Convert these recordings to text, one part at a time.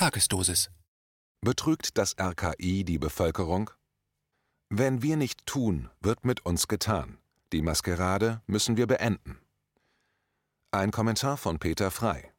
Tagesdosis. Betrügt das RKI die Bevölkerung? Wenn wir nicht tun, wird mit uns getan. Die Maskerade müssen wir beenden. Ein Kommentar von Peter Frei.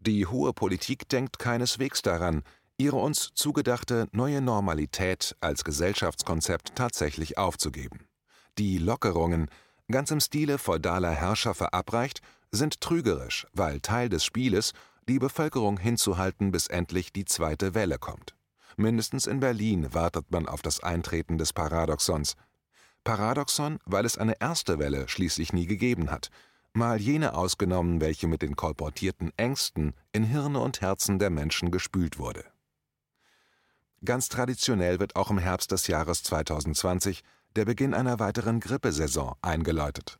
Die hohe Politik denkt keineswegs daran, ihre uns zugedachte neue Normalität als Gesellschaftskonzept tatsächlich aufzugeben. Die Lockerungen, ganz im Stile feudaler Herrscher verabreicht, sind trügerisch, weil Teil des Spieles die Bevölkerung hinzuhalten, bis endlich die zweite Welle kommt. Mindestens in Berlin wartet man auf das Eintreten des Paradoxons. Paradoxon, weil es eine erste Welle schließlich nie gegeben hat, mal jene ausgenommen, welche mit den kolportierten Ängsten in Hirne und Herzen der Menschen gespült wurde. Ganz traditionell wird auch im Herbst des Jahres 2020 der Beginn einer weiteren Grippesaison eingeläutet.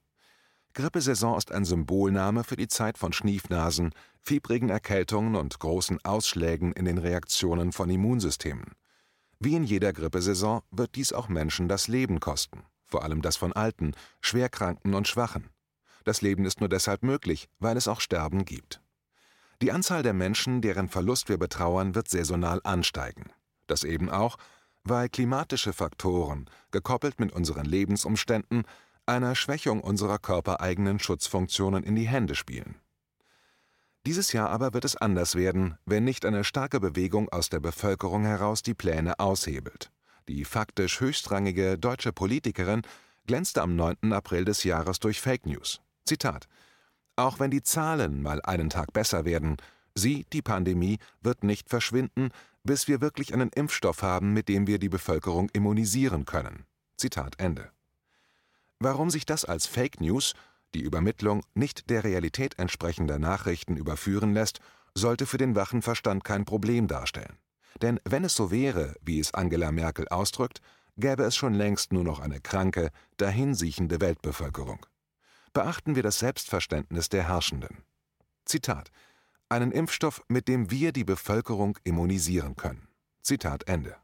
Grippesaison ist ein Symbolname für die Zeit von Schniefnasen, fiebrigen Erkältungen und großen Ausschlägen in den Reaktionen von Immunsystemen. Wie in jeder Grippesaison wird dies auch Menschen das Leben kosten, vor allem das von Alten, Schwerkranken und Schwachen. Das Leben ist nur deshalb möglich, weil es auch Sterben gibt. Die Anzahl der Menschen, deren Verlust wir betrauern, wird saisonal ansteigen. Das eben auch, weil klimatische Faktoren, gekoppelt mit unseren Lebensumständen, einer Schwächung unserer körpereigenen Schutzfunktionen in die Hände spielen. Dieses Jahr aber wird es anders werden, wenn nicht eine starke Bewegung aus der Bevölkerung heraus die Pläne aushebelt. Die faktisch höchstrangige deutsche Politikerin glänzte am 9. April des Jahres durch Fake News. Zitat: Auch wenn die Zahlen mal einen Tag besser werden, sie, die Pandemie, wird nicht verschwinden, bis wir wirklich einen Impfstoff haben, mit dem wir die Bevölkerung immunisieren können. Zitat Ende. Warum sich das als Fake News, die Übermittlung nicht der Realität entsprechender Nachrichten überführen lässt, sollte für den wachen Verstand kein Problem darstellen. Denn wenn es so wäre, wie es Angela Merkel ausdrückt, gäbe es schon längst nur noch eine kranke, dahinsiechende Weltbevölkerung beachten wir das Selbstverständnis der Herrschenden. Zitat: Einen Impfstoff, mit dem wir die Bevölkerung immunisieren können. Zitat Ende.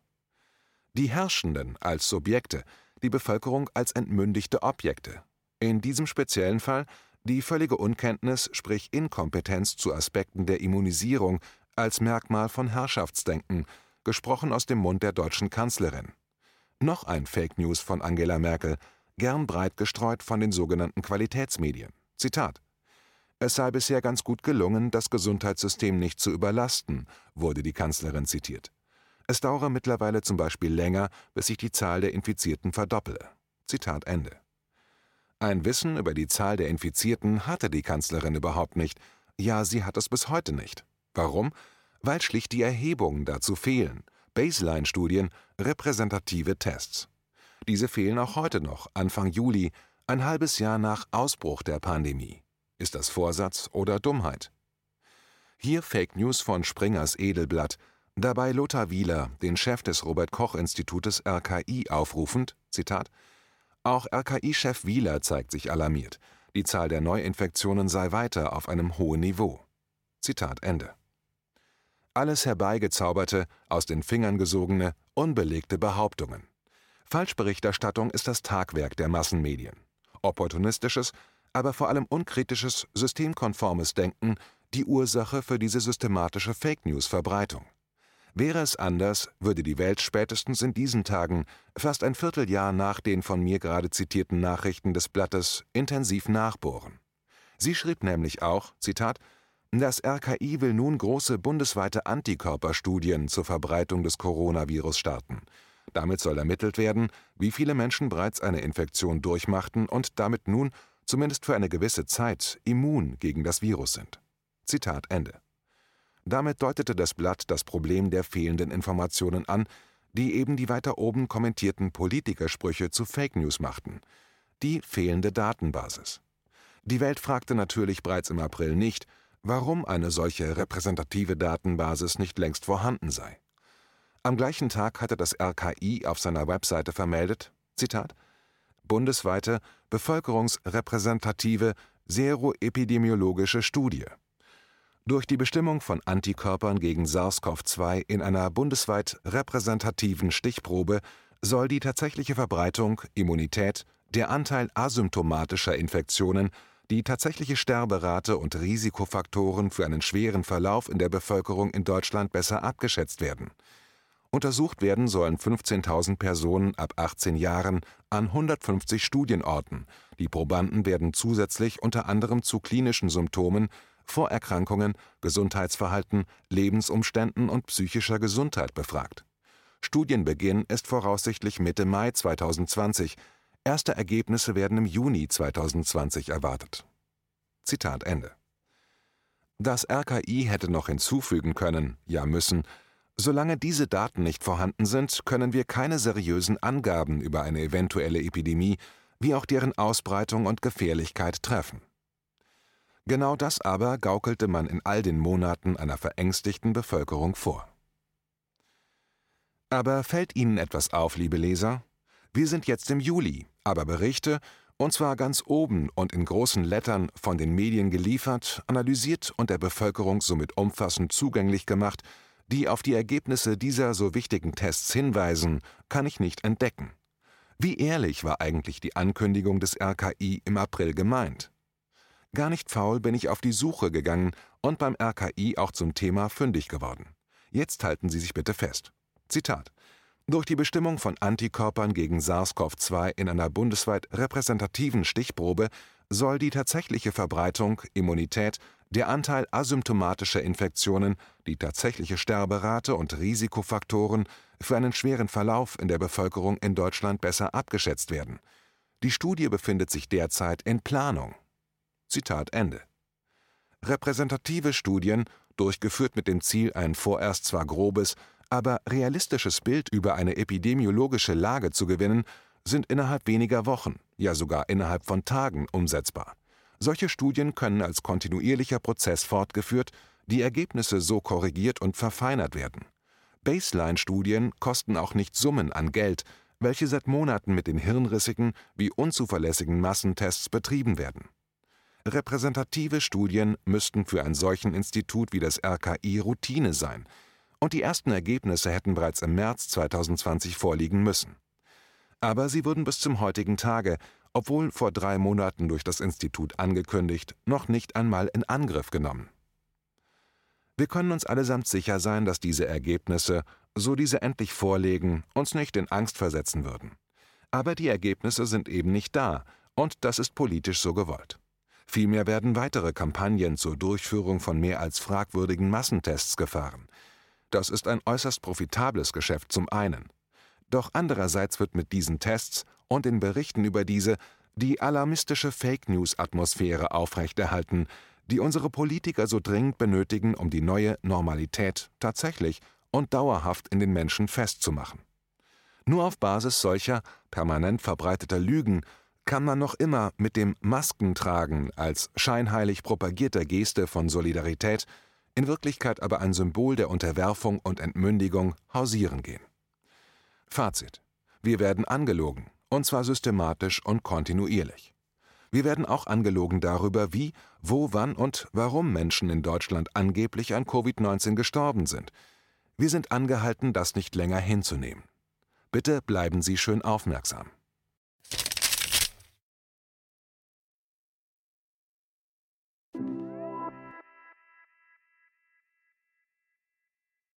Die Herrschenden als Subjekte, die Bevölkerung als entmündigte Objekte. In diesem speziellen Fall die völlige Unkenntnis, sprich Inkompetenz zu Aspekten der Immunisierung als Merkmal von Herrschaftsdenken, gesprochen aus dem Mund der deutschen Kanzlerin. Noch ein Fake News von Angela Merkel, gern breit gestreut von den sogenannten Qualitätsmedien. Zitat Es sei bisher ganz gut gelungen, das Gesundheitssystem nicht zu überlasten, wurde die Kanzlerin zitiert. Es dauere mittlerweile zum Beispiel länger, bis sich die Zahl der Infizierten verdoppele. Zitat Ende. Ein Wissen über die Zahl der Infizierten hatte die Kanzlerin überhaupt nicht. Ja, sie hat es bis heute nicht. Warum? Weil schlicht die Erhebungen dazu fehlen. Baseline-Studien, repräsentative Tests. Diese fehlen auch heute noch, Anfang Juli, ein halbes Jahr nach Ausbruch der Pandemie. Ist das Vorsatz oder Dummheit? Hier Fake News von Springers Edelblatt, dabei Lothar Wieler, den Chef des Robert Koch Institutes RKI aufrufend, Zitat, auch RKI-Chef Wieler zeigt sich alarmiert. Die Zahl der Neuinfektionen sei weiter auf einem hohen Niveau. Zitat Ende. Alles herbeigezauberte, aus den Fingern gesogene, unbelegte Behauptungen. Falschberichterstattung ist das Tagwerk der Massenmedien. Opportunistisches, aber vor allem unkritisches, systemkonformes Denken die Ursache für diese systematische Fake-News-Verbreitung. Wäre es anders, würde die Welt spätestens in diesen Tagen, fast ein Vierteljahr nach den von mir gerade zitierten Nachrichten des Blattes, intensiv nachbohren. Sie schrieb nämlich auch, Zitat, das RKI will nun große bundesweite Antikörperstudien zur Verbreitung des Coronavirus starten. Damit soll ermittelt werden, wie viele Menschen bereits eine Infektion durchmachten und damit nun, zumindest für eine gewisse Zeit, immun gegen das Virus sind. Zitat Ende. Damit deutete das Blatt das Problem der fehlenden Informationen an, die eben die weiter oben kommentierten Politikersprüche zu Fake News machten. Die fehlende Datenbasis. Die Welt fragte natürlich bereits im April nicht, warum eine solche repräsentative Datenbasis nicht längst vorhanden sei. Am gleichen Tag hatte das RKI auf seiner Webseite vermeldet: Zitat, bundesweite bevölkerungsrepräsentative seroepidemiologische Studie. Durch die Bestimmung von Antikörpern gegen SARS-CoV-2 in einer bundesweit repräsentativen Stichprobe soll die tatsächliche Verbreitung, Immunität, der Anteil asymptomatischer Infektionen, die tatsächliche Sterberate und Risikofaktoren für einen schweren Verlauf in der Bevölkerung in Deutschland besser abgeschätzt werden. Untersucht werden sollen 15.000 Personen ab 18 Jahren an 150 Studienorten. Die Probanden werden zusätzlich unter anderem zu klinischen Symptomen, Vorerkrankungen, Gesundheitsverhalten, Lebensumständen und psychischer Gesundheit befragt. Studienbeginn ist voraussichtlich Mitte Mai 2020. Erste Ergebnisse werden im Juni 2020 erwartet. Zitat Ende. Das RKI hätte noch hinzufügen können, ja müssen, solange diese Daten nicht vorhanden sind, können wir keine seriösen Angaben über eine eventuelle Epidemie wie auch deren Ausbreitung und Gefährlichkeit treffen. Genau das aber gaukelte man in all den Monaten einer verängstigten Bevölkerung vor. Aber fällt Ihnen etwas auf, liebe Leser? Wir sind jetzt im Juli, aber Berichte, und zwar ganz oben und in großen Lettern von den Medien geliefert, analysiert und der Bevölkerung somit umfassend zugänglich gemacht, die auf die Ergebnisse dieser so wichtigen Tests hinweisen, kann ich nicht entdecken. Wie ehrlich war eigentlich die Ankündigung des RKI im April gemeint? Gar nicht faul bin ich auf die Suche gegangen und beim RKI auch zum Thema fündig geworden. Jetzt halten Sie sich bitte fest. Zitat durch die Bestimmung von Antikörpern gegen SARS-CoV-2 in einer bundesweit repräsentativen Stichprobe soll die tatsächliche Verbreitung, Immunität, der Anteil asymptomatischer Infektionen, die tatsächliche Sterberate und Risikofaktoren für einen schweren Verlauf in der Bevölkerung in Deutschland besser abgeschätzt werden. Die Studie befindet sich derzeit in Planung. Zitat Ende. Repräsentative Studien, durchgeführt mit dem Ziel, ein vorerst zwar grobes, aber realistisches Bild über eine epidemiologische Lage zu gewinnen, sind innerhalb weniger Wochen, ja sogar innerhalb von Tagen umsetzbar. Solche Studien können als kontinuierlicher Prozess fortgeführt, die Ergebnisse so korrigiert und verfeinert werden. Baseline-Studien kosten auch nicht Summen an Geld, welche seit Monaten mit den hirnrissigen wie unzuverlässigen Massentests betrieben werden. Repräsentative Studien müssten für ein solchen Institut wie das RKI Routine sein, und die ersten Ergebnisse hätten bereits im März 2020 vorliegen müssen. Aber sie wurden bis zum heutigen Tage, obwohl vor drei Monaten durch das Institut angekündigt, noch nicht einmal in Angriff genommen. Wir können uns allesamt sicher sein, dass diese Ergebnisse, so diese endlich vorlegen, uns nicht in Angst versetzen würden. Aber die Ergebnisse sind eben nicht da, und das ist politisch so gewollt. Vielmehr werden weitere Kampagnen zur Durchführung von mehr als fragwürdigen Massentests gefahren, das ist ein äußerst profitables Geschäft zum einen. Doch andererseits wird mit diesen Tests und den Berichten über diese die alarmistische Fake-News-Atmosphäre aufrechterhalten, die unsere Politiker so dringend benötigen, um die neue Normalität tatsächlich und dauerhaft in den Menschen festzumachen. Nur auf Basis solcher permanent verbreiteter Lügen kann man noch immer mit dem Maskentragen als scheinheilig propagierter Geste von Solidarität in Wirklichkeit aber ein Symbol der Unterwerfung und Entmündigung, hausieren gehen. Fazit. Wir werden angelogen, und zwar systematisch und kontinuierlich. Wir werden auch angelogen darüber, wie, wo, wann und warum Menschen in Deutschland angeblich an Covid-19 gestorben sind. Wir sind angehalten, das nicht länger hinzunehmen. Bitte bleiben Sie schön aufmerksam.